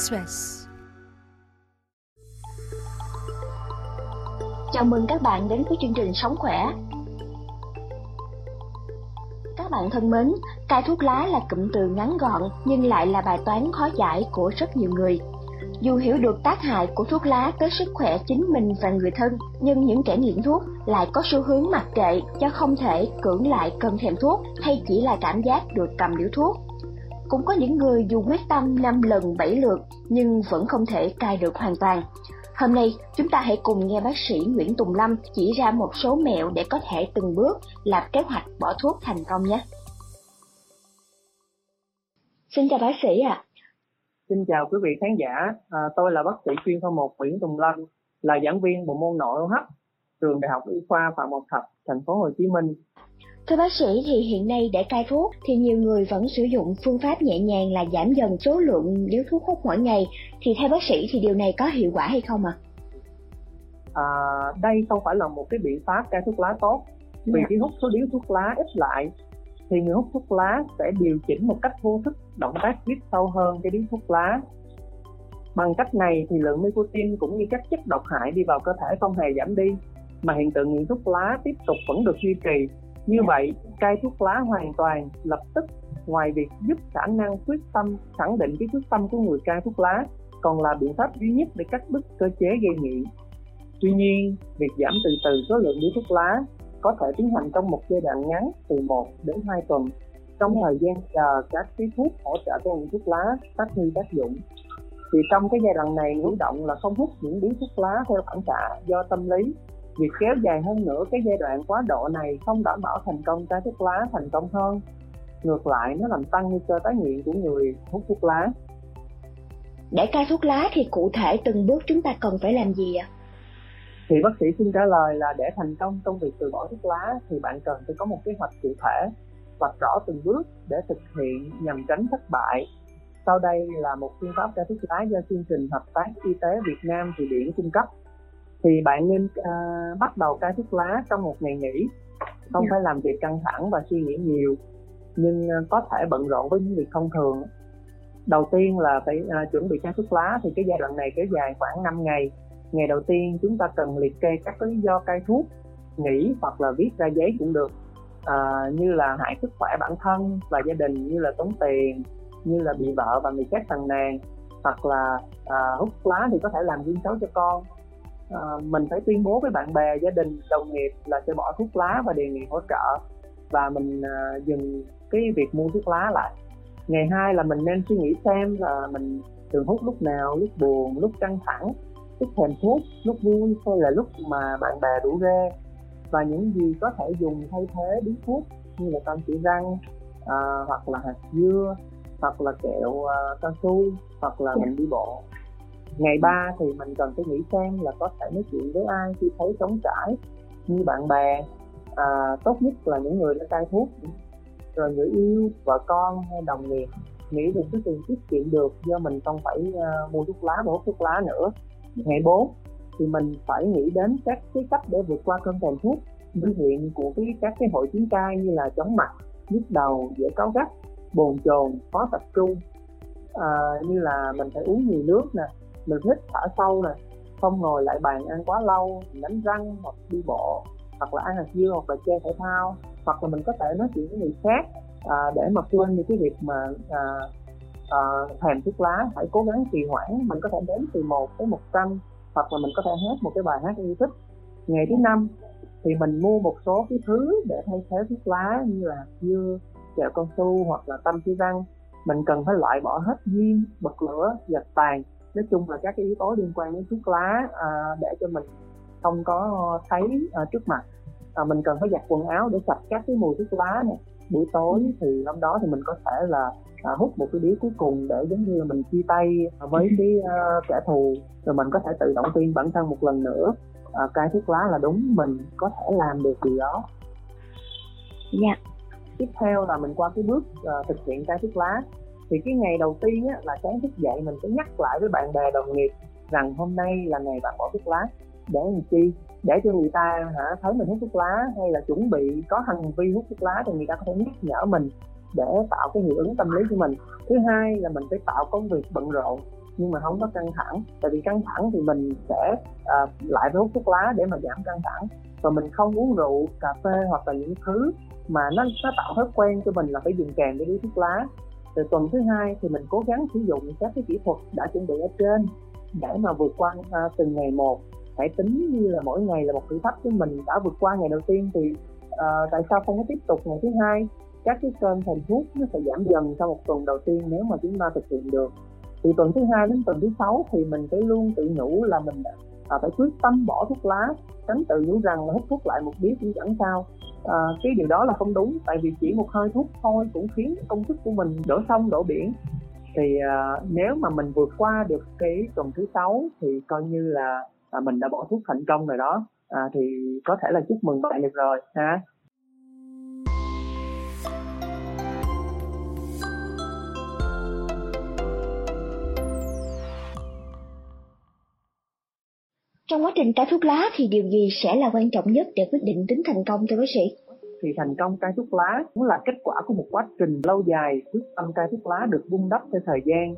Express. Chào mừng các bạn đến với chương trình Sống Khỏe. Các bạn thân mến, cai thuốc lá là cụm từ ngắn gọn nhưng lại là bài toán khó giải của rất nhiều người. Dù hiểu được tác hại của thuốc lá tới sức khỏe chính mình và người thân, nhưng những kẻ nghiện thuốc lại có xu hướng mặc kệ cho không thể cưỡng lại cơn thèm thuốc hay chỉ là cảm giác được cầm điếu thuốc. Cũng có những người dù quyết tâm 5 lần 7 lượt nhưng vẫn không thể cai được hoàn toàn. Hôm nay, chúng ta hãy cùng nghe bác sĩ Nguyễn Tùng Lâm chỉ ra một số mẹo để có thể từng bước lập kế hoạch bỏ thuốc thành công nhé. Xin chào bác sĩ ạ. À. Xin chào quý vị khán giả, à, tôi là bác sĩ chuyên khoa 1 Nguyễn Tùng Lâm, là giảng viên bộ môn nội hô hấp, trường Đại học Y khoa Phạm Ngọc Thạch, thành phố Hồ Chí Minh. Thưa bác sĩ thì hiện nay để cai thuốc thì nhiều người vẫn sử dụng phương pháp nhẹ nhàng là giảm dần số lượng điếu thuốc hút mỗi ngày thì theo bác sĩ thì điều này có hiệu quả hay không ạ? À? À, đây không phải là một cái biện pháp cai thuốc lá tốt vì dạ. khi hút số điếu thuốc lá ít lại thì người hút thuốc lá sẽ điều chỉnh một cách vô thức động tác hít sâu hơn cái điếu thuốc lá bằng cách này thì lượng nicotine cũng như các chất độc hại đi vào cơ thể không hề giảm đi mà hiện tượng nghiện thuốc lá tiếp tục vẫn được duy trì như vậy cai thuốc lá hoàn toàn lập tức, ngoài việc giúp khả năng quyết tâm, khẳng định cái quyết tâm của người cai thuốc lá, còn là biện pháp duy nhất để cắt đứt cơ chế gây nghiện. Tuy nhiên, việc giảm từ từ số lượng điếu thuốc lá có thể tiến hành trong một giai đoạn ngắn từ 1 đến 2 tuần. Trong thời gian chờ các cái thuốc hỗ trợ cho nghiện thuốc lá phát huy tác dụng, thì trong cái giai đoạn này ngũ động là không hút những điếu thuốc lá theo phản xạ do tâm lý việc kéo dài hơn nữa cái giai đoạn quá độ này không đảm bảo thành công cai thuốc lá thành công hơn. Ngược lại nó làm tăng nguy cơ tái nghiện của người hút thuốc lá. Để cai thuốc lá thì cụ thể từng bước chúng ta cần phải làm gì ạ? Thì bác sĩ xin trả lời là để thành công trong việc từ bỏ thuốc lá thì bạn cần phải có một kế hoạch cụ thể vạch rõ từng bước để thực hiện nhằm tránh thất bại. Sau đây là một phương pháp cai thuốc lá do chương trình hợp tác y tế Việt Nam Thụy Điển cung cấp thì bạn nên uh, bắt đầu cai thuốc lá trong một ngày nghỉ không yeah. Dạ. phải làm việc căng thẳng và suy nghĩ nhiều nhưng uh, có thể bận rộn với những việc thông thường đầu tiên là phải uh, chuẩn bị cai thuốc lá thì cái giai đoạn này kéo dài khoảng 5 ngày ngày đầu tiên chúng ta cần liệt kê các lý do cai thuốc nghỉ hoặc là viết ra giấy cũng được à, như là hại sức khỏe bản thân và gia đình như là tốn tiền như là bị vợ và người khác phàn nàn hoặc là à, hút lá thì có thể làm gương xấu cho con à, mình phải tuyên bố với bạn bè gia đình đồng nghiệp là sẽ bỏ thuốc lá và đề nghị hỗ trợ. Và mình à, dừng cái việc mua thuốc lá lại. Ngày hai là mình nên suy nghĩ xem là mình thường hút lúc nào lúc buồn lúc căng thẳng lúc thèm thuốc lúc vui hay là lúc mà bạn bè đủ rê. Và những gì có thể dùng thay thế điếu thuốc như là tam chỉ răng à, hoặc là hạt dưa hoặc là kẹo à, cao su hoặc là mình đi bộ ngày ba thì mình cần phải nghĩ xem là có thể nói chuyện với ai khi thấy trống trải như bạn bè à, tốt nhất là những người đã cai thuốc rồi người yêu vợ con hay đồng nghiệp. Nghĩ được số tiền tiết kiệm được do mình không phải uh, mua thuốc lá và hút thuốc lá nữa. Ngày 4 thì mình phải nghĩ đến các cái cách để vượt qua cơn thèm thuốc biểu hiện của cái các cái hội chứng cai như là chóng mặt nhức đầu dễ cáu gắt bồn chồn khó tập trung. À, như là mình phải uống nhiều nước nè mình hít thở sâu nè không ngồi lại bàn ăn quá lâu đánh răng hoặc đi bộ hoặc là ăn hạt dưa hoặc là chơi thể thao hoặc là mình có thể nói chuyện với người khác à, để mà quên đi cái việc mà à, à, thèm thuốc lá phải cố gắng trì hoãn. Mình có thể đếm từ 1 tới 100 hoặc là mình có thể hát một cái bài hát yêu thích. Ngày thứ năm thì mình mua một số cái thứ để thay thế thuốc lá như là dưa kẹo cao su hoặc là tâm chi răng. Mình cần phải loại bỏ hết diêm bật lửa dập tàn nói chung là các cái yếu tố liên quan đến thuốc lá à, để cho mình không có thấy à, trước mặt. À, mình cần phải giặt quần áo để sạch các cái mùi thuốc lá này buổi tối thì lúc đó thì mình có thể là à, hút một cái điếu cuối cùng để giống như là mình chia tay với cái uh, kẻ thù. Rồi mình có thể tự động viên bản thân một lần nữa. À, cai thuốc lá là đúng mình có thể làm được điều đó. Dạ. Yeah. tiếp theo là mình qua cái bước uh, thực hiện cai thuốc lá thì cái ngày đầu tiên á, là sáng thức dậy mình sẽ nhắc lại với bạn bè đồng nghiệp rằng hôm nay là ngày bạn bỏ thuốc lá. Để làm chi? Để cho người ta hả thấy mình hút thuốc lá hay là chuẩn bị có hành vi hút thuốc lá thì người ta có thể nhắc nhở mình để tạo cái hiệu ứng tâm lý cho mình. Thứ hai là mình phải tạo công việc bận rộn nhưng mà không có căng thẳng. Tại vì căng thẳng thì mình sẽ uh, lại với hút thuốc lá để mà giảm căng thẳng. Và mình không uống rượu cà phê hoặc là những thứ mà nó nó tạo thói quen cho mình là phải dùng kèm với điếu thuốc lá từ tuần thứ hai thì mình cố gắng sử dụng các cái kỹ thuật đã chuẩn bị ở trên để mà vượt qua uh, từng ngày một. Hãy tính như là mỗi ngày là một thử thách với mình đã vượt qua ngày đầu tiên thì uh, tại sao không có tiếp tục ngày thứ hai? Các cái cơn thành thuốc nó sẽ giảm dần sau một tuần đầu tiên nếu mà chúng ta thực hiện được. Từ tuần thứ hai đến tuần thứ sáu thì mình phải luôn tự nhủ là mình à, phải quyết tâm bỏ thuốc lá tránh tự nhủ rằng là hút thuốc lại một điếu cũng chẳng sao à, cái điều đó là không đúng tại vì chỉ một hơi thuốc thôi cũng khiến công thức của mình đổ sông đổ biển. Thì à, nếu mà mình vượt qua được cái tuần thứ sáu thì coi như là à, mình đã bỏ thuốc thành công rồi đó. À, thì có thể là chúc mừng bạn được rồi ha. Trong quá trình cai thuốc lá thì điều gì sẽ là quan trọng nhất để quyết định tính thành công, thưa bác sĩ? Thì thành công cai thuốc lá cũng là kết quả của một quá trình lâu dài quyết tâm cai thuốc lá được vun đắp theo thời gian.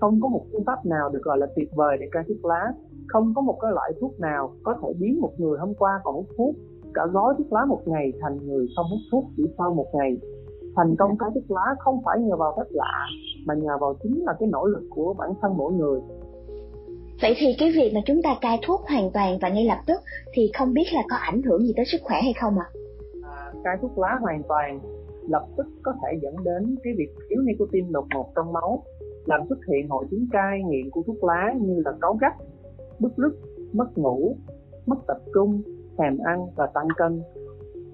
Không có một phương pháp nào được gọi là tuyệt vời để cai thuốc lá. Không có một cái loại thuốc nào có thể biến một người hôm qua còn hút thuốc cả gói thuốc lá một ngày thành người không hút thuốc chỉ sau một ngày. Thành công cai thuốc lá không phải nhờ vào phép lạ, mà nhờ vào chính là cái nỗ lực của bản thân mỗi người Vậy thì cái việc mà chúng ta cai thuốc hoàn toàn và ngay lập tức thì không biết là có ảnh hưởng gì tới sức khỏe hay không ạ? À? cai thuốc lá hoàn toàn lập tức có thể dẫn đến cái việc thiếu nicotine đột ngột trong máu làm xuất hiện hội chứng cai nghiện của thuốc lá như là cáu gắt, bứt rứt, mất ngủ, mất tập trung, thèm ăn và tăng cân.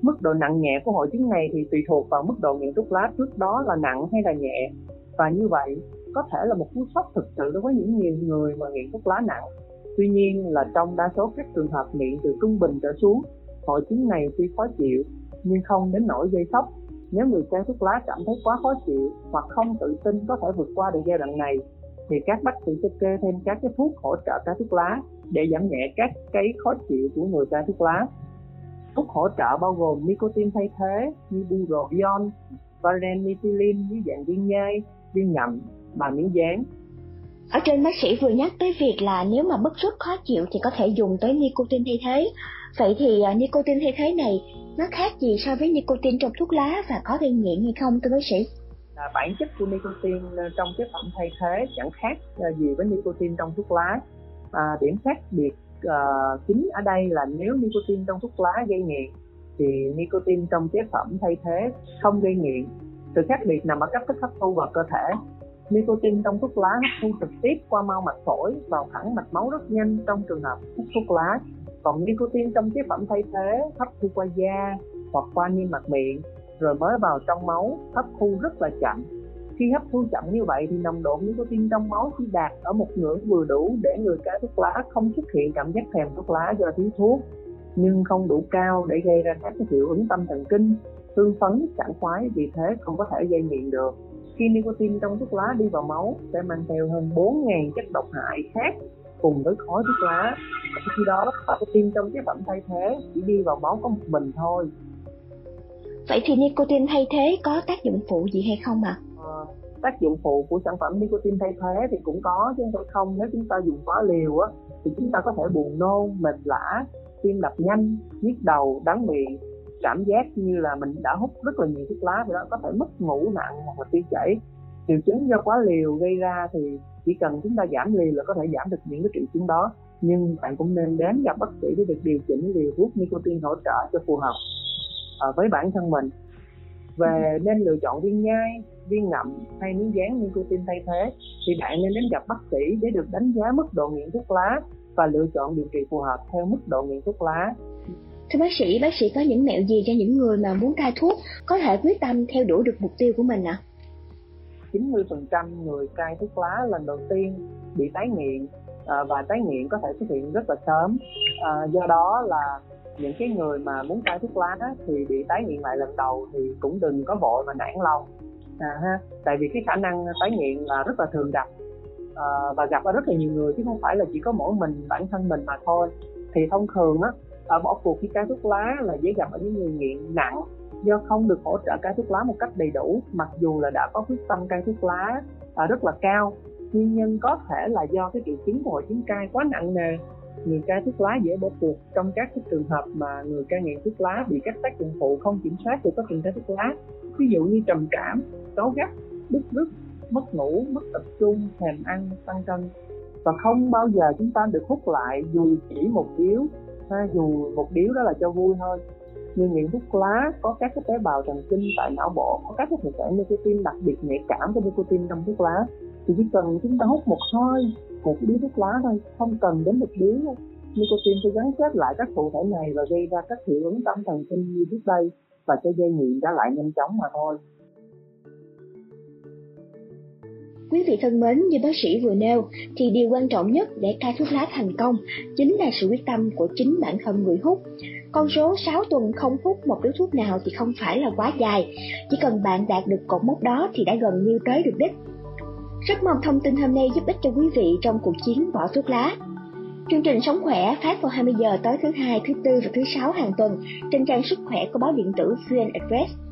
Mức độ nặng nhẹ của hội chứng này thì tùy thuộc vào mức độ nghiện thuốc lá trước đó là nặng hay là nhẹ. Và như vậy, có thể là một cú sốc thực sự đối với những nhiều người mà nghiện thuốc lá nặng. Tuy nhiên là trong đa số các trường hợp nghiện từ trung bình trở xuống, hội chứng này tuy khó chịu, nhưng không đến nỗi gây sốc. Nếu người cai thuốc lá cảm thấy quá khó chịu hoặc không tự tin có thể vượt qua được giai đoạn này, thì các bác sĩ sẽ kê thêm các cái thuốc hỗ trợ cai thuốc lá để giảm nhẹ các cái khó chịu của người cai thuốc lá. Thuốc hỗ trợ bao gồm nicotine thay thế như buroion varenicillin với dạng viên nhai, viên ngậm và miếng dán ở trên bác sĩ vừa nhắc tới việc là nếu mà bức rứt khó chịu thì có thể dùng tới nicotine thay thế. Vậy thì uh, nicotine thay thế này nó khác gì so với nicotine trong thuốc lá và có gây nghiện hay không thưa bác sĩ? À, bản chất của nicotine ờ, trong chế phẩm thay thế chẳng khác uh, gì với nicotine trong thuốc lá. À, điểm khác biệt uh, chính ở đây là nếu nicotine trong thuốc lá gây nghiện thì nicotine trong chế phẩm thay thế không gây nghiện. Sự khác biệt nằm ở cách thức hấp thu vào cơ thể Nicotine trong thuốc lá hấp thu trực tiếp qua mau mạch phổi vào thẳng mạch máu rất nhanh trong trường hợp hút thuốc lá. Còn nicotine trong chế phẩm thay thế hấp thu qua da hoặc qua niêm mạc miệng rồi mới vào trong máu hấp thu rất là chậm. Khi hấp thu chậm như vậy thì nồng độ nicotine trong máu chỉ đạt ở một ngưỡng vừa đủ để người cai thuốc lá không xuất hiện cảm giác thèm thuốc lá do thiếu thuốc nhưng không đủ cao để gây ra các hiệu ứng tâm thần kinh, tương phấn, sảng khoái vì thế không có thể gây nghiện được khi nicotine trong thuốc lá đi vào máu sẽ mang theo hơn 4.000 chất độc hại khác cùng với khói thuốc lá. Khi đó nicotine trong chế phẩm thay thế chỉ đi vào máu có một mình thôi. Vậy thì nicotine thay thế có tác dụng phụ gì hay không ạ? À? à, tác dụng phụ của sản phẩm nicotine thay thế thì cũng có chứ không không. Nếu chúng ta dùng quá liều á thì chúng ta có thể buồn nôn mệt lã tim đập nhanh nhức đầu đắng miệng cảm giác như là mình đã hút rất là nhiều thuốc lá vậy đó. Có thể mất ngủ nặng hoặc là tiêu chảy. Triệu chứng do quá liều gây ra thì chỉ cần chúng ta giảm liều là có thể giảm được những cái triệu chứng đó. Nhưng bạn cũng nên đến gặp bác sĩ để được điều chỉnh liều thuốc nicotine hỗ trợ cho phù hợp à, với bản thân mình. Về nên lựa chọn viên nhai viên ngậm hay miếng dán nicotine thay thế thì bạn nên đến gặp bác sĩ để được đánh giá mức độ nghiện thuốc lá và lựa chọn điều trị phù hợp theo mức độ nghiện thuốc lá. Thưa bác sĩ, bác sĩ có những mẹo gì cho những người mà muốn cai thuốc có thể quyết tâm theo đuổi được mục tiêu của mình ạ? À? 90% người cai thuốc lá lần đầu tiên bị tái nghiện à, và tái nghiện có thể xuất hiện rất là sớm. À, do đó là những cái người mà muốn cai thuốc lá thì bị tái nghiện lại lần đầu thì cũng đừng có vội mà nản lòng à, ha tại vì cái khả năng tái nghiện là rất là thường gặp à, và gặp ở rất là nhiều người chứ không phải là chỉ có mỗi mình bản thân mình mà thôi thì thông thường á à, bỏ cuộc khi cai thuốc lá là dễ gặp ở những người nghiện nặng. Do không được hỗ trợ cai thuốc lá một cách đầy đủ mặc dù là đã có quyết tâm cai thuốc lá à, rất là cao. Nguyên nhân có thể là do cái triệu chứng của hội chứng cai quá nặng nề. Người cai thuốc lá dễ bỏ cuộc trong các cái trường hợp mà người cai nghiện thuốc lá bị các tác dụng phụ không kiểm soát của quá trình cai thuốc lá. Ví dụ như trầm cảm cáu gắt bức rứt mất ngủ mất tập trung thèm ăn tăng cân. Và không bao giờ chúng ta được hút lại dù chỉ một điếu ha, dù một điếu đó là cho vui thôi. Nhưng nghiện thuốc lá có các cái tế bào thần kinh tại não bộ có các cái thực thể nicotine đặc biệt nhạy cảm với nicotine trong thuốc lá thì chỉ cần chúng ta hút một hơi một điếu thuốc lá thôi không cần đến một điếu thôi nicotine sẽ gắn kết lại các thụ thể này và gây ra các hiệu ứng tâm thần kinh như trước đây và cho dây nghiện trở lại nhanh chóng mà thôi. Quý vị thân mến, như bác sĩ vừa nêu, thì điều quan trọng nhất để cai thuốc lá thành công chính là sự quyết tâm của chính bản thân người hút. Con số 6 tuần không hút một điếu thuốc nào thì không phải là quá dài, chỉ cần bạn đạt được cột mốc đó thì đã gần như tới được đích. Rất mong thông tin hôm nay giúp ích cho quý vị trong cuộc chiến bỏ thuốc lá. Chương trình Sống Khỏe phát vào 20 giờ tối thứ hai, thứ tư và thứ sáu hàng tuần trên trang sức khỏe của báo điện tử VN Express.